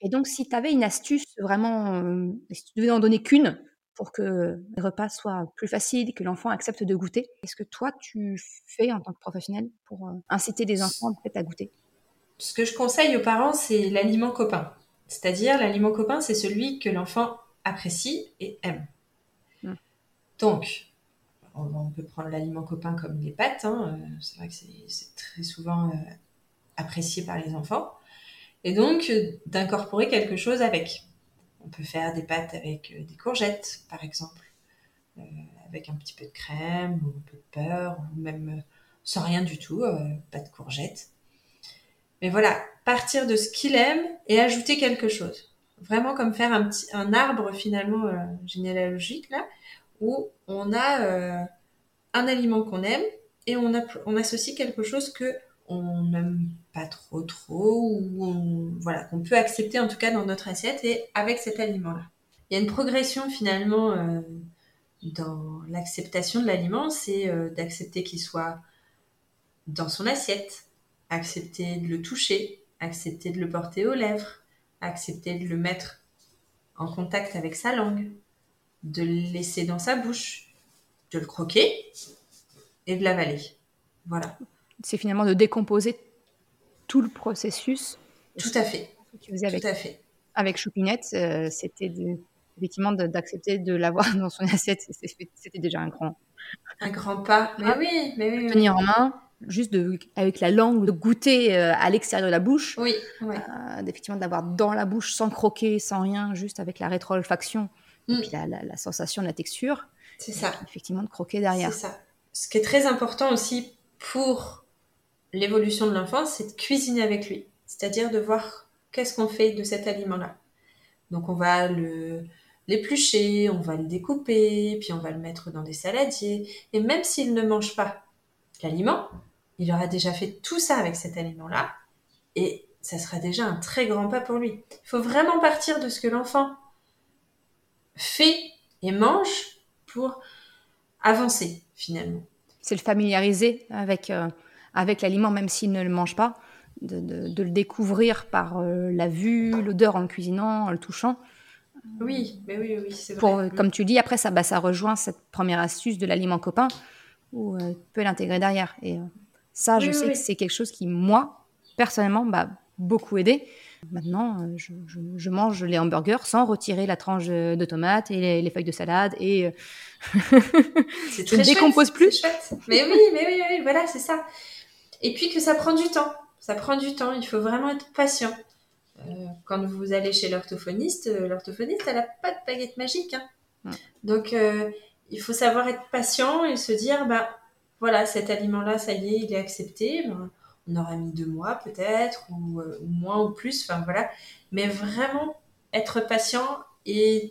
Et donc, si tu avais une astuce vraiment, euh, si tu devais en donner qu'une, pour que le repas soit plus facile, que l'enfant accepte de goûter. Qu'est-ce que toi, tu fais en tant que professionnel pour euh, inciter des enfants à goûter? Ce que je conseille aux parents, c'est l'aliment copain. C'est-à-dire, l'aliment copain, c'est celui que l'enfant apprécie et aime. Mmh. Donc, on, peut prendre l'aliment copain comme les pâtes. Hein, euh, c'est vrai que c'est très souvent euh, apprécié par les enfants. Et donc, d'incorporer quelque chose avec. On peut faire des pâtes avec euh, des courgettes, par exemple, euh, avec un petit peu de crème ou un peu de beurre, ou même euh, sans rien du tout, pas de courgettes. Mais voilà, partir de ce qu'il aime et ajouter quelque chose. Vraiment comme faire un, arbre finalement généalogique là, où on a un aliment qu'on aime et on associe quelque chose que on n'aime pas trop trop ou voilà qu'on peut accepter en tout cas dans notre assiette et avec cet aliment là il y a une progression finalement euh, dans l'acceptation de l'aliment c'est euh, d'accepter qu'il soit dans son assiette accepter de le toucher accepter de le porter aux lèvres accepter de le mettre en contact avec sa langue de le laisser dans sa bouche de le croquer et de l'avaler. Voilà c'est finalement de décomposer tout le processus. Tout à fait. tu faisais avec, tout à fait. Avec Choupinette, euh, c'était effectivement d'accepter de, l'avoir dans son assiette. C'était déjà un grand, un grand pas. Mais ah oui, mais oui, tenir en main, juste de, avec la langue, de goûter euh, à l'extérieur de la bouche. Oui, oui. Euh, effectivement, d'avoir dans la bouche sans croquer, sans rien, juste avec la rétro-olfaction et mm. puis la, la, sensation de la texture. C'est ça. Effectivement, de croquer derrière. C'est ça. Ce qui est très important aussi pour l'évolution de l'enfant, c'est de cuisiner avec lui. C'est-à-dire de voir qu'est-ce qu'on fait de cet aliment-là. Donc on va le l'éplucher, on va le découper, puis on va le mettre dans des saladiers. Et même s'il ne mange pas l'aliment, il aura déjà fait tout ça avec cet aliment-là. Et ça sera déjà un très grand pas pour lui. Il faut vraiment partir de ce que l'enfant fait et mange pour avancer finalement. C'est le familiariser avec, euh, avec l'aliment, même s'il ne le mange pas, de, le découvrir par euh, la vue, l'odeur en le cuisinant, en le touchant. Oui, mais oui, oui, c'est vrai. comme tu dis, après, ça, bah, ça rejoint cette première astuce de l'aliment copain, où euh, tu peux l'intégrer derrière. Et euh, ça, je sais que c'est quelque chose qui, moi, personnellement, m'a beaucoup aidé. Maintenant, je, mange les hamburgers sans retirer la tranche de tomate et les, feuilles de salade et je ne décompose plus. Mais oui, mais oui, oui, voilà, c'est ça. Et puis que ça prend du temps. Ça prend du temps. Il faut vraiment être patient. Euh, quand vous allez chez l'orthophoniste, euh, l'orthophoniste, elle n'a pas de baguette magique. Hein. Donc, euh, il faut savoir être patient et se dire, bah, voilà, cet aliment-là, ça y est, il est accepté. Ben, on aura mis deux mois peut-être, ou, ou, moins ou plus, enfin voilà. Mais vraiment être patient et,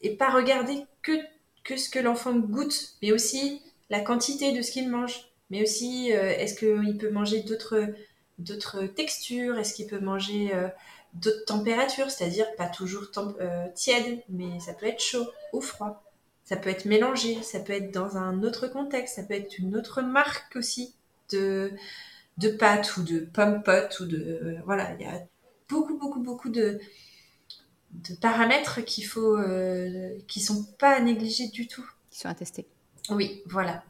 et pas regarder que, que ce que l'enfant goûte, mais aussi la quantité de ce qu'il mange, mais aussi euh, est-ce qu'il peut manger d'autres d'autres textures, est-ce qu'il peut manger euh, d'autres températures, c'est-à-dire pas toujours euh, tiède, mais ça peut être chaud ou froid. Ça peut être mélangé, ça peut être dans un autre contexte, ça peut être une autre marque aussi de, de pâtes ou de pommes potes ou de voilà, il y a beaucoup beaucoup beaucoup de, de paramètres qu'il faut qui sont pas à négliger du tout. Qui sont à tester. Oui, voilà.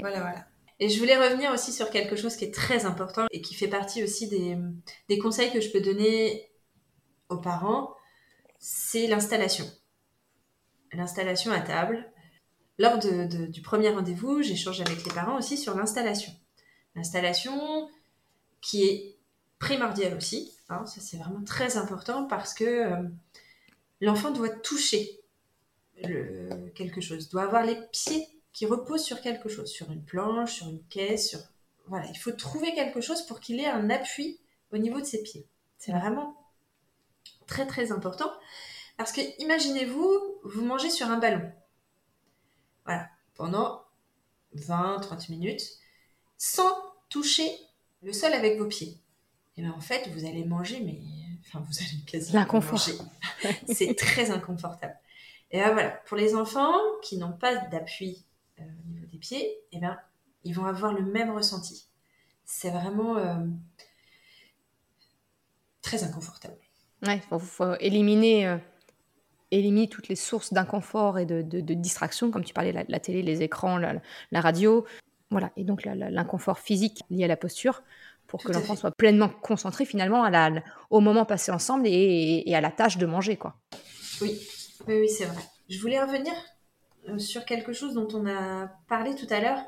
Voilà, voilà. Et je voulais revenir aussi sur quelque chose qui est très important et qui fait partie aussi des, conseils que je peux donner aux parents, c'est l'installation. L'installation à table. Lors de, du premier rendez-vous, j'échange avec les parents aussi sur l'installation. L'installation qui est primordiale aussi. Hein, ça, c'est vraiment très important parce que euh, l'enfant doit toucher quelque chose, doit avoir les pieds qui repose sur quelque chose, sur une planche, sur une caisse, sur... Voilà, il faut trouver quelque chose pour qu'il ait un appui au niveau de ses pieds. C'est vraiment très très important parce que imaginez-vous, vous mangez sur un ballon. Voilà, pendant 20-30 minutes sans toucher le sol avec vos pieds. Et bien en fait, vous allez manger, mais enfin, vous allez quasiment manger. C'est très inconfortable. Et ben voilà, pour les enfants qui n'ont pas d'appui euh, au niveau des pieds, eh ben, ils vont avoir le même ressenti. C'est vraiment euh, très inconfortable. Ouais, il faut, éliminer, euh, éliminer toutes les sources d'inconfort et de, de, distraction, comme tu parlais, la, la télé, les écrans, la, radio. Voilà, et donc l'inconfort physique lié à la posture pour que l'enfant soit pleinement concentré finalement à la, au moment passé ensemble et, et, à la tâche de manger. quoi. Oui, oui, oui c'est vrai. Je voulais revenir sur quelque chose dont on a parlé tout à l'heure,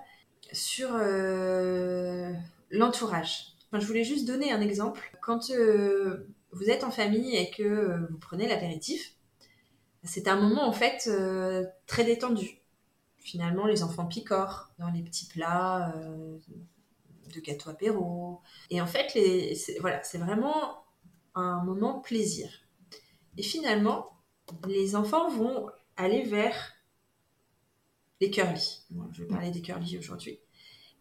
sur euh, l'entourage. je voulais juste donner un exemple. Quand euh, vous êtes en famille et que vous prenez l'apéritif, c'est un moment en fait très détendu. Finalement, les enfants picorent dans les petits plats de gâteau apéro. Et en fait, voilà, c'est vraiment un moment plaisir. Et finalement, les enfants vont aller vers les curly. je vais parler des curly aujourd'hui.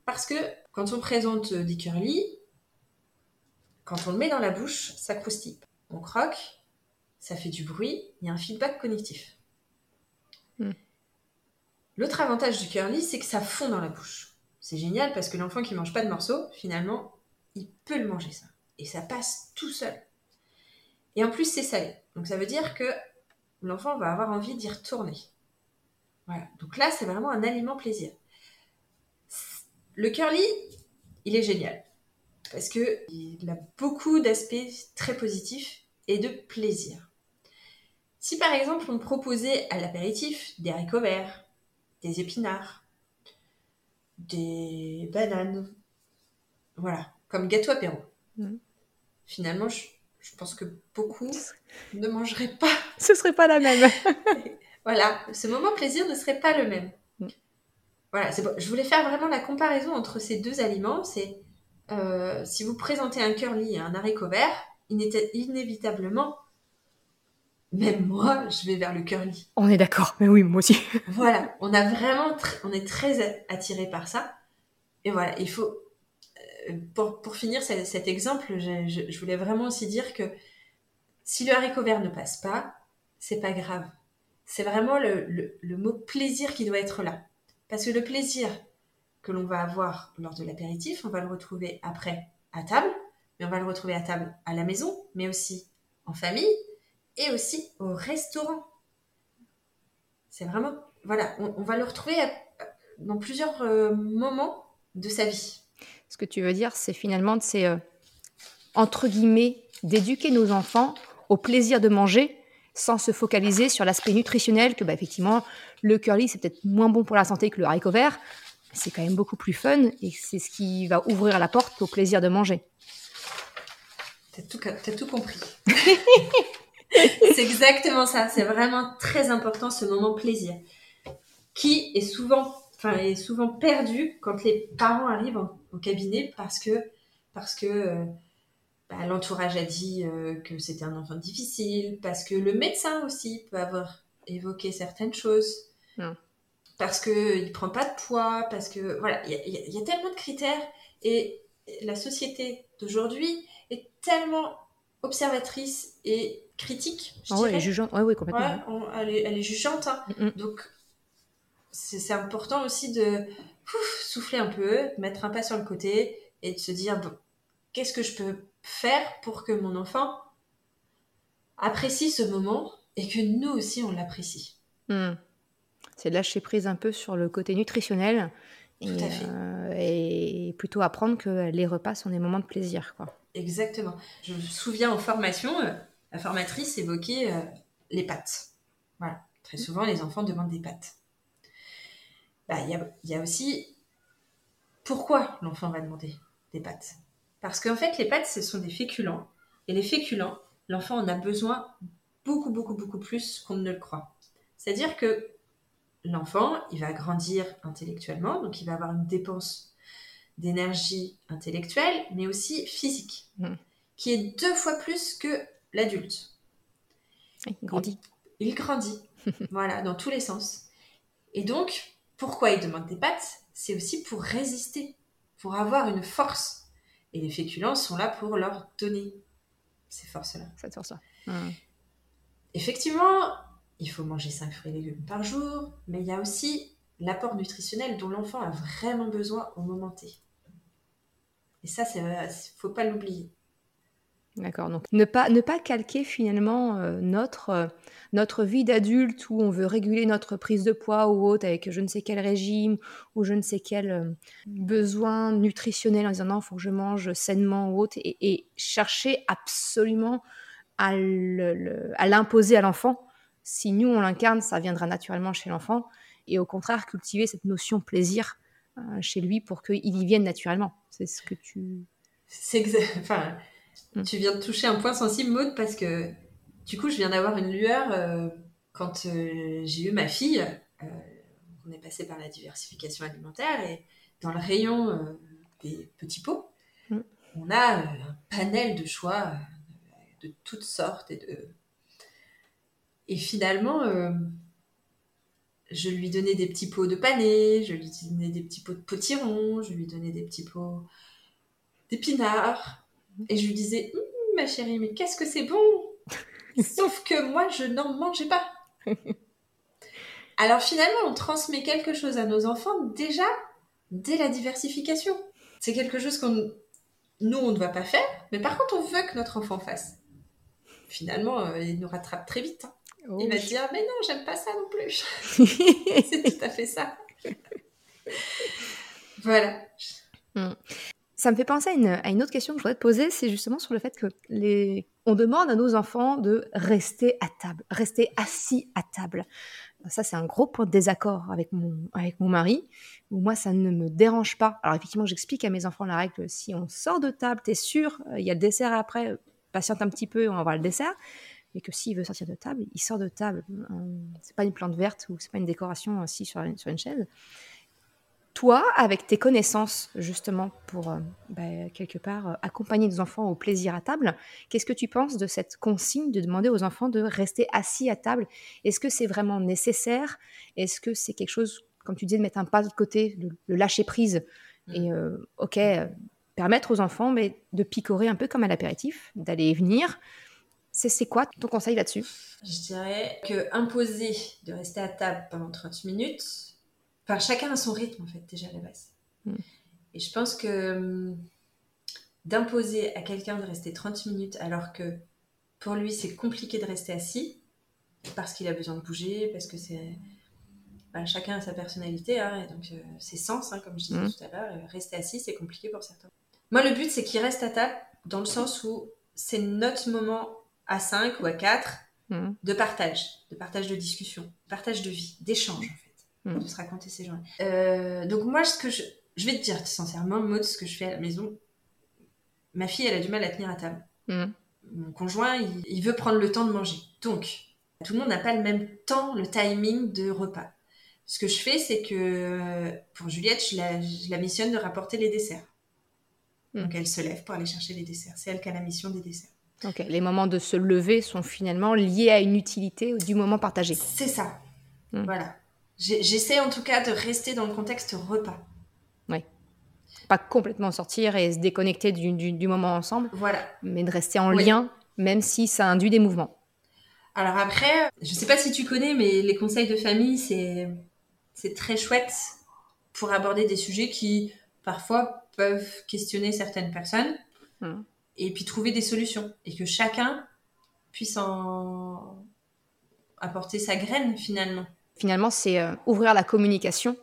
Parce que quand on présente des curly, quand on le met dans la bouche, ça croustille. On croque, ça fait du bruit, il y a un feedback cognitif. Hmm. L'autre avantage du curly, c'est que ça fond dans la bouche. C'est génial parce que l'enfant qui mange pas de morceaux, finalement, il peut le manger ça. Et ça passe tout seul. Et en plus, c'est salé. Donc ça veut dire que l'enfant va avoir envie d'y retourner. Voilà. Donc là, c'est vraiment un aliment plaisir. Le curly, il est génial. Parce qu'il a beaucoup d'aspects très positifs et de plaisir. Si par exemple on proposait à l'apéritif des haricots verts, des épinards, des bananes, voilà, comme gâteau apéro, mmh. finalement je, je, pense que beaucoup ne mangeraient pas. Ce serait pas la même. Voilà, ce moment plaisir ne serait pas le même. Mm. Voilà, je voulais faire vraiment la comparaison entre ces deux aliments. C'est euh, si vous présentez un curly et un haricot vert, inévitablement, même moi, je vais vers le curly. On est d'accord, mais oui, moi aussi. voilà, on a vraiment, on est très attiré par ça. Et voilà, il faut, euh, pour, pour finir cet, exemple, je, je, voulais vraiment aussi dire que si le haricot vert ne passe pas, c'est pas grave c'est vraiment le, mot plaisir qui doit être là. Parce que le plaisir que l'on va avoir lors de l'apéritif, on va le retrouver après à table, mais on va le retrouver à table à la maison, mais aussi en famille et aussi au restaurant. C'est vraiment, voilà, on, va le retrouver dans plusieurs euh, moments de sa vie. Ce que tu veux dire, c'est finalement, c'est euh, entre guillemets, d'éduquer nos enfants au plaisir de manger sans se focaliser sur l'aspect nutritionnel que, bah, effectivement, le curly, c'est peut-être moins bon pour la santé que le haricot vert. C'est quand même beaucoup plus fun et c'est ce qui va ouvrir la porte au plaisir de manger. T'as tout, as tout compris. c'est exactement ça. C'est vraiment très important ce moment plaisir qui est souvent, enfin, est souvent perdu quand les parents arrivent au cabinet parce que parce que euh, bah, l'entourage a dit euh, que c'était un enfant difficile, parce que le médecin aussi peut avoir évoqué certaines choses, parce qu'il ne prend pas de poids, parce que voilà, il y, a- y y tellement de critères et la société d'aujourd'hui est tellement observatrice et critique, je Ah ouais, dirais. jugeant. Ouais, ouais, complètement. Ouais, on- elle, est, elle est jugeante. hein. Mm, mm. Donc, c'est important aussi de ouf, souffler un peu, mettre un pas sur le côté et de se dire bon, qu'est-ce que je peux faire pour que mon enfant apprécie ce moment et que nous aussi on l'apprécie. Hmm. C'est lâcher prise un peu sur le côté nutritionnel et, Tout à fait. euh, et plutôt apprendre que les repas sont des moments de plaisir. Quoi. Exactement. Je me souviens en formation, euh, la formatrice évoquait euh, les pâtes. Voilà. Très souvent, les enfants demandent des pâtes. Bah, Il y, a, il y a aussi pourquoi l'enfant va demander des pâtes. Parce qu'en fait, les pâtes, ce sont des féculents. Et les féculents, l'enfant en a besoin beaucoup, beaucoup, beaucoup plus qu'on ne le croit. C'est-à-dire que l'enfant, il va grandir intellectuellement, donc il va avoir une dépense d'énergie intellectuelle, mais aussi physique, Mhm. qui est deux fois plus que l'adulte. Il grandit. Il grandit, voilà, dans tous les sens. Et donc, pourquoi il demande des pâtes? C'est aussi pour résister, pour avoir une force. Et les féculents sont là pour leur donner ces forces-là. Ça te sort ça. Hmm. Effectivement, il faut manger 5 fruits et légumes par jour, mais il y a aussi l'apport nutritionnel dont l'enfant a vraiment besoin au moment T. Et ça, il ne faut pas l'oublier. D'accord. Donc ne pas, ne pas calquer finalement euh, notre, euh, notre vie d'adulte où on veut réguler notre prise de poids ou autre avec je ne sais quel régime ou je ne sais quel euh, besoin nutritionnel en disant non, il faut que je mange sainement ou autre et, chercher absolument à l'imposer à l'enfant. Si nous on l'incarne, ça viendra naturellement chez l'enfant et au contraire cultiver cette notion plaisir chez lui pour qu'il y vienne naturellement. C'est ce que tu... C'est exa- enfin. Tu viens de toucher un point sensible, Maud, parce que du coup, je viens d'avoir une lueur euh, quand euh, j'ai eu ma fille. Euh, on est passé par la diversification alimentaire et dans le rayon des petits pots, Mm. on a un panel de choix de toutes sortes et de et finalement. je lui donnais des petits pots de panais, je lui donnais des petits pots de potirons, je lui donnais des petits pots d'épinards. Et je lui disais, Hum, ma chérie, mais qu'est-ce que c'est bon? Sauf que moi, je n'en mangeais pas. Alors finalement, on transmet quelque chose à nos enfants déjà dès la diversification. C'est quelque chose qu'on nous, on ne va pas faire, mais par contre, on veut que notre enfant fasse. Finalement, euh, il nous rattrape très vite. hein. Oh Il va oui. se dire, mais non, j'aime pas ça non plus. C'est tout à fait ça. voilà. Ça me fait penser à une, autre question que je voudrais te poser, c'est justement sur le fait que les... on demande à nos enfants de rester à table, rester assis à table. Ça, c'est un gros point de désaccord avec mon, avec mon mari, moi, ça ne me dérange pas. Alors, effectivement, j'explique à mes enfants la règle, si on sort de table, t'es sûr, euh, il y a le dessert après, euh, patiente un petit peu, on va voir le dessert. Et que s'il veut sortir de table, il sort de table. Euh, C'est pas une plante verte ou c'est pas une décoration assis sur sur une chaise. Toi, avec tes connaissances justement pour euh, bah, quelque part euh, accompagner nos enfants au plaisir à table, qu'est-ce que tu penses de cette consigne de demander aux enfants de rester assis à table? Est-ce que c'est vraiment nécessaire? Est-ce que c'est quelque chose, comme tu disais, de mettre un pas de côté, le, le lâcher prise et euh, ok, permettre aux enfants mais, de picorer un peu comme à l'apéritif, d'aller et venir? C'est, c'est quoi ton conseil là-dessus? Je dirais que imposer de rester à table pendant 30 minutes, enfin chacun a son rythme en fait déjà à la base. Mm. Et je pense que hum, d'imposer à quelqu'un de rester 30 minutes alors que pour lui c'est compliqué de rester assis parce qu'il a besoin de bouger, parce que c'est bah, chacun a sa personnalité, hein, et donc euh, ses sens, hein, comme je disais Mm. tout à l'heure, euh, rester assis c'est compliqué pour certains. Moi le but c'est qu'il reste à table dans le sens où c'est notre moment à 5 ou à 4 Mhm. de partage, de partage de discussion, de partage de vie, d'échange en fait, Mm. De se raconter ces journées. Euh, donc moi, ce que je, je vais te dire sincèrement, Maud, ce que je fais à la maison, ma fille, elle a du mal à tenir à table. Mhm. Mon conjoint, il, il veut prendre le temps de manger. Donc, tout le monde n'a pas le même temps, le timing de repas. Ce que je fais, c'est que pour Juliette, je la, je la missionne de rapporter les desserts. Mm. Donc elle se lève pour aller chercher les desserts. C'est elle qui a la mission des desserts. Ok, les moments de se lever sont finalement liés à une utilité du moment partagé. C'est ça. Mm. Voilà. J'essaie en tout cas de rester dans le contexte repas. Oui. Pas complètement sortir et se déconnecter du, moment ensemble. Voilà. Mais de rester en lien, même si ça induit des mouvements. Alors après, je sais pas si tu connais, mais les conseils de famille, c'est, c'est très chouette pour aborder des sujets qui parfois peuvent questionner certaines personnes hmm. et puis trouver des solutions et que chacun puisse en apporter sa graine finalement. Finalement, c'est euh, ouvrir la communication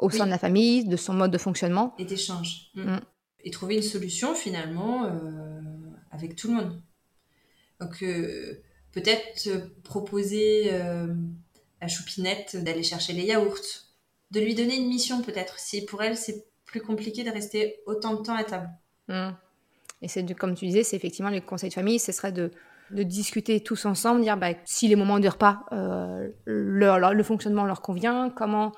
au sein de la famille, de son mode de fonctionnement. Et d'échange. Hmm. Hmm. Et trouver une solution finalement euh, avec tout le monde. Donc euh, peut-être proposer à Choupinette d'aller chercher les yaourts, de lui donner une mission peut-être. Si pour elle c'est plus compliqué de rester autant de temps à table. Mmh. Et c'est comme tu disais, c'est effectivement le conseil de famille, ce serait de, de discuter tous ensemble, dire bah, si les moments de repas, euh, le fonctionnement leur convient, comment.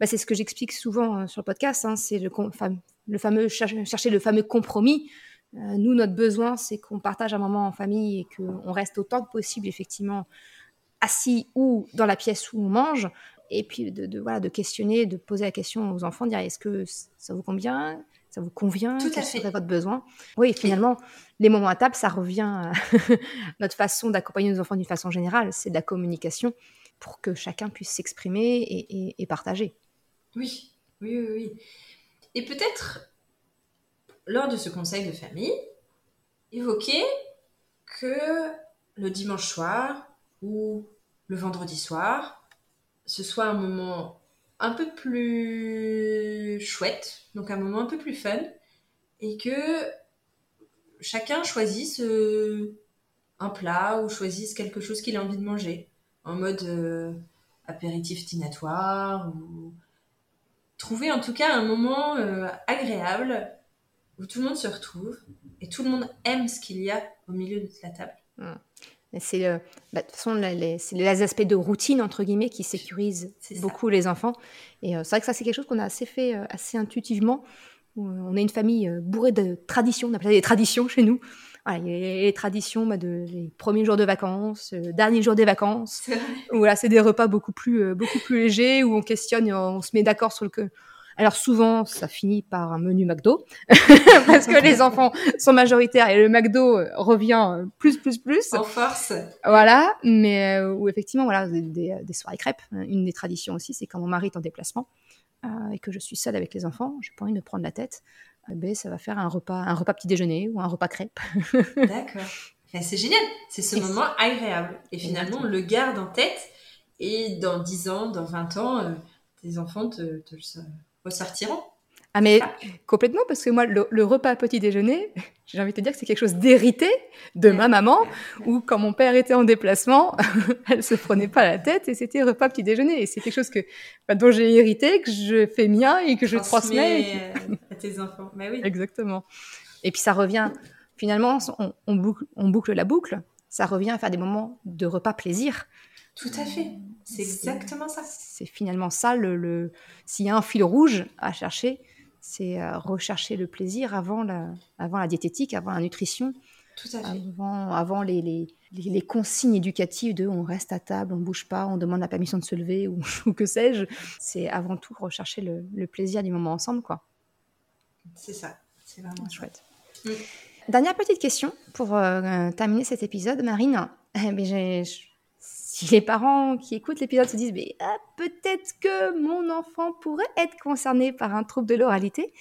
Bah, c'est ce que j'explique souvent euh, sur le podcast, hein, c'est le, fameux chercher le fameux compromis. Euh, nous, notre besoin, c'est qu'on partage un moment en famille et qu'on reste autant que possible, effectivement, assis ou dans la pièce où on mange et puis de, voilà, de questionner, de poser la question aux enfants, de dire est-ce que ça vous convient? Ça vous convient? Tout Quel serait votre besoin? Oui, finalement, les moments à table, ça revient à notre façon d'accompagner nos enfants d'une façon générale. C'est de la communication pour que chacun puisse s'exprimer et, partager. Oui, oui, oui, oui. Et peut-être, lors de ce conseil de famille, évoquer que le dimanche soir ou le vendredi soir, ce soit un moment un peu plus chouette, donc un moment un peu plus fun, et que chacun choisisse euh, un plat ou choisisse quelque chose qu'il a envie de manger, en mode euh, apéritif dînatoire, ou trouver en tout cas un moment euh, agréable où tout le monde se retrouve et tout le monde aime ce qu'il y a au milieu de la table. Mmh. C'est bah, de toute façon les, les, aspects de routine entre guillemets qui sécurisent beaucoup les enfants. Et euh, c'est vrai que ça c'est quelque chose qu'on a assez fait euh, assez intuitivement. Euh, on a une famille bourrée de traditions, on appelle ça des traditions chez nous. Voilà, il y a les traditions bah, de les premiers jours de vacances, derniers jours des vacances. Où là c'est des repas beaucoup plus beaucoup plus légers où on questionne, on se met d'accord sur le que alors souvent, ça finit par un menu McDo parce que les enfants sont majoritaires et le McDo euh, revient euh, plus, plus, plus. En force. Voilà, mais euh, où effectivement, voilà, des, des, soirées crêpes. Une des traditions aussi, c'est quand mon mari est en déplacement et que je suis seule avec les enfants, j'ai pas envie de prendre la tête. Eh ben, ça va faire un repas, un repas petit déjeuner ou un repas crêpe. D'accord. c'est génial. C'est ce moment agréable. Et finalement, on le garde en tête. Et dans 10 ans, dans 20 ans, tes enfants te, te, ressortiront. Ah mais complètement parce que moi le, repas petit déjeuner, j'ai envie de te dire que c'est quelque chose d'hérité de ma maman où quand mon père était en déplacement, elle se prenait pas la tête et c'était repas petit déjeuner et c'est quelque chose que bah, dont j'ai hérité que je fais mien et que je transmets euh, à tes enfants. Mais oui. Exactement. Et puis ça revient finalement on, boucle, on boucle la boucle, ça revient à faire des moments de repas plaisir. Tout à fait. C'est exactement ça. C'est finalement ça, le, s'il y a un fil rouge à chercher, c'est euh, rechercher le plaisir avant la, avant la diététique, avant la nutrition. Tout à fait. Avant, avant les, les, les, consignes éducatives de on reste à table, on bouge pas, on demande la permission de se lever ou, que sais-je. C'est avant tout rechercher le, le, plaisir du moment ensemble. quoi. C'est ça. C'est vraiment chouette. Dernière petite question pour euh, terminer cet épisode, Marine. Eh ben, si les parents qui écoutent l'épisode se disent mais ah, peut-être que mon enfant pourrait être concerné par un trouble de l'oralité,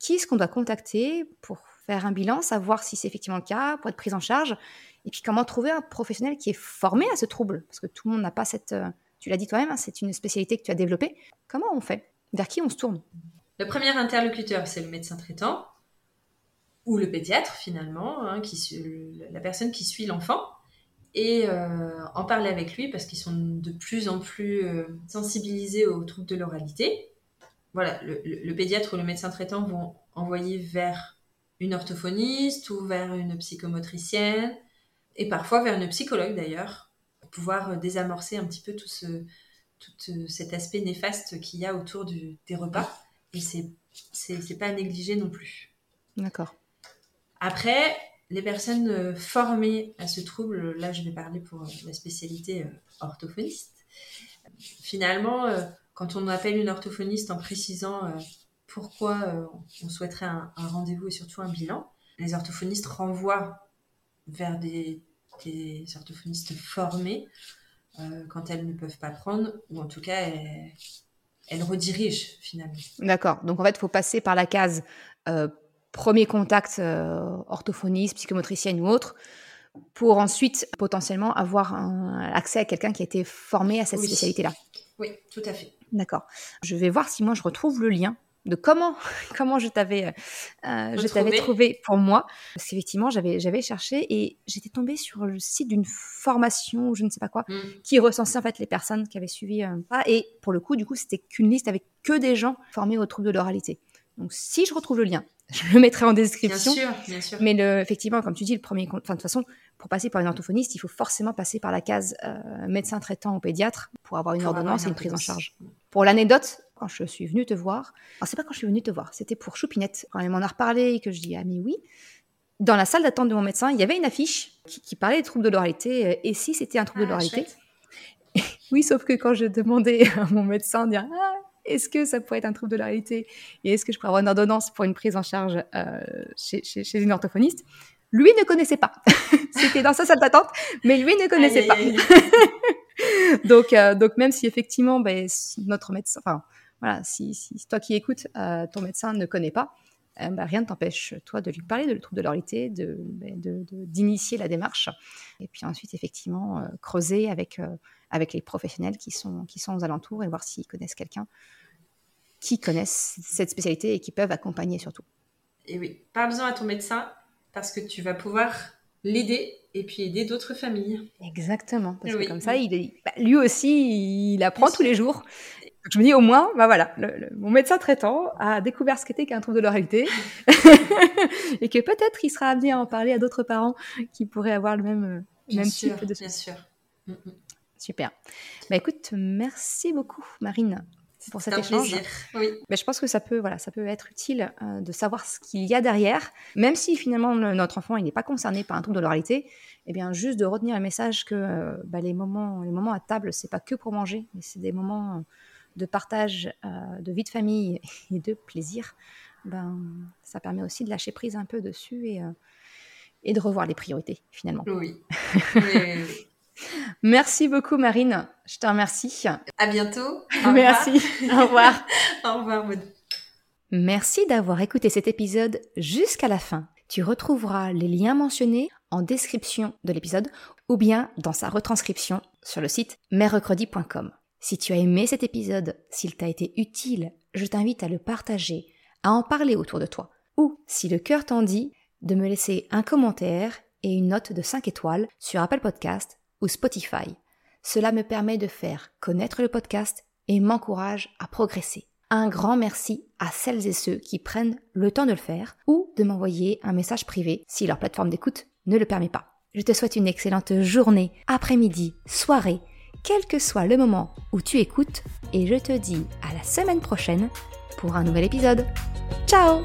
qui est-ce qu'on doit contacter pour faire un bilan, savoir si c'est effectivement le cas, pour être pris en charge, et puis comment trouver un professionnel qui est formé à ce trouble, parce que tout le monde n'a pas cette, euh, tu l'as dit toi-même, hein, c'est une spécialité que tu as développée. Comment on fait? Vers qui on se tourne? Le premier interlocuteur, c'est le médecin traitant ou le pédiatre finalement, hein, qui, la personne qui suit l'enfant et euh, en parler avec lui parce qu'ils sont de plus en plus euh, sensibilisés aux troubles de l'oralité. Voilà, le, pédiatre ou le médecin traitant vont envoyer vers une orthophoniste ou vers une psychomotricienne et parfois vers une psychologue d'ailleurs pour pouvoir euh, désamorcer un petit peu tout, ce, tout cet aspect néfaste qu'il y a autour du, des repas. Et c'est c'est pas à négliger non plus. D'accord. Après, les personnes euh, formées à ce trouble, là je vais parler pour la spécialité orthophoniste. Finalement, quand on appelle une orthophoniste en précisant pourquoi on souhaiterait un, rendez-vous et surtout un bilan, les orthophonistes renvoient vers des, orthophonistes formés euh, quand elles ne peuvent pas prendre, ou en tout cas, elles, redirigent finalement. D'accord. Donc en fait, il faut passer par la case euh, premier contact euh, orthophoniste, psychomotricienne ou autre, pour ensuite potentiellement avoir un, accès à quelqu'un qui a été formé à cette Oui. spécialité-là. Oui, tout à fait. D'accord. Je vais voir si moi je retrouve le lien de comment comment je t'avais euh, je t'avais trouvé pour moi parce qu'effectivement j'avais j'avais cherché et j'étais tombée sur le site d'une formation ou je ne sais pas quoi Mm. qui recensait en fait les personnes qui avaient suivi euh, ça et pour le coup du coup c'était qu'une liste avec que des gens formés aux troubles de l'oralité. Donc si je retrouve le lien, je le mettrai en Bien description. sûr, bien sûr. Mais le, effectivement, comme tu dis, le premier, enfin de toute façon, pour passer par une orthophoniste, il faut forcément passer par la case euh, médecin traitant ou pédiatre pour avoir une Pour avoir ordonnance une et une prise en charge. Pour l'anecdote, quand je suis venue te voir, alors c'est pas quand je suis venue te voir, c'était pour Choupinette. Quand elle m'en a reparlé et que je dis ah mais oui, dans la salle d'attente de mon médecin, il y avait une affiche qui, qui parlait des troubles de l'oralité. euh, et si c'était un trouble de Ah, l'oralité? Oui, sauf que quand je demandais à mon médecin de dire ah, est-ce que ça pourrait être un trouble de l'oralité et est-ce que je pourrais avoir une ordonnance pour une prise en charge euh, chez, chez- chez une orthophoniste, lui ne connaissait pas. C'était dans sa salle d'attente, mais lui ne connaissait pas. donc, euh, donc même si effectivement, ben, notre médecin, enfin voilà, si, si toi qui écoutes, euh, ton médecin ne connaît pas, ben, rien ne t'empêche toi de lui parler de le trouble de l'oralité, de ben, de- de- d'initier la démarche, et puis ensuite effectivement creuser avec avec les professionnels qui sont qui sont aux alentours et voir s'ils connaissent quelqu'un qui connaissent cette spécialité et qui peuvent accompagner surtout. Et oui, parle-en à ton médecin parce que tu vas pouvoir l'aider et puis aider d'autres familles. Exactement, parce Oui, que comme ça, oui. il est, bah, lui aussi, il apprend Bien tous les jours. Donc, je me dis au moins, bah voilà, le- le- mon médecin traitant a découvert ce qu'était qu'un trouble de l'oralité et que peut-être il sera amené à en parler à d'autres parents qui pourraient avoir le même, euh, Bien même sûr, type de bien sûr. Mm, mm. Super. Bah écoute, merci beaucoup Marine pour cet un échange. plaisir. Oui, Mais je pense que ça peut, voilà, ça peut être utile euh, de savoir ce qu'il y a derrière, même si finalement le- notre enfant il n'est pas concerné par un trouble de l'oralité, et bien juste de retenir le message que euh, bah, les moments, les moments à table, c'est pas que pour manger, mais c'est des moments euh, de partage, euh, de vie de famille et de plaisir. Ben, ça permet aussi de lâcher prise un peu dessus et, et de revoir les priorités finalement. oui. Oui, oui, oui. Merci beaucoup Marine, je te remercie. À bientôt. Au revoir. Merci. Au revoir. Au revoir, Maud. Merci d'avoir écouté cet épisode jusqu'à la fin. Tu retrouveras les liens mentionnés en description de l'épisode ou bien dans sa retranscription sur le site merrecredi.com. Si tu as aimé cet épisode, s'il t'a été utile, je t'invite à le partager, à en parler autour de toi. Ou, si le cœur t'en dit, de me laisser un commentaire et une note de 5 étoiles sur Apple Podcast ou Spotify. Cela me permet de faire connaître le podcast et m'encourage à progresser. Un grand merci à celles et ceux qui prennent le temps de le faire ou de m'envoyer un message privé si leur plateforme d'écoute ne le permet pas. Je te souhaite une excellente journée, après-midi, soirée, quel que soit le moment où tu écoutes et je te dis à la semaine prochaine pour un nouvel épisode. Ciao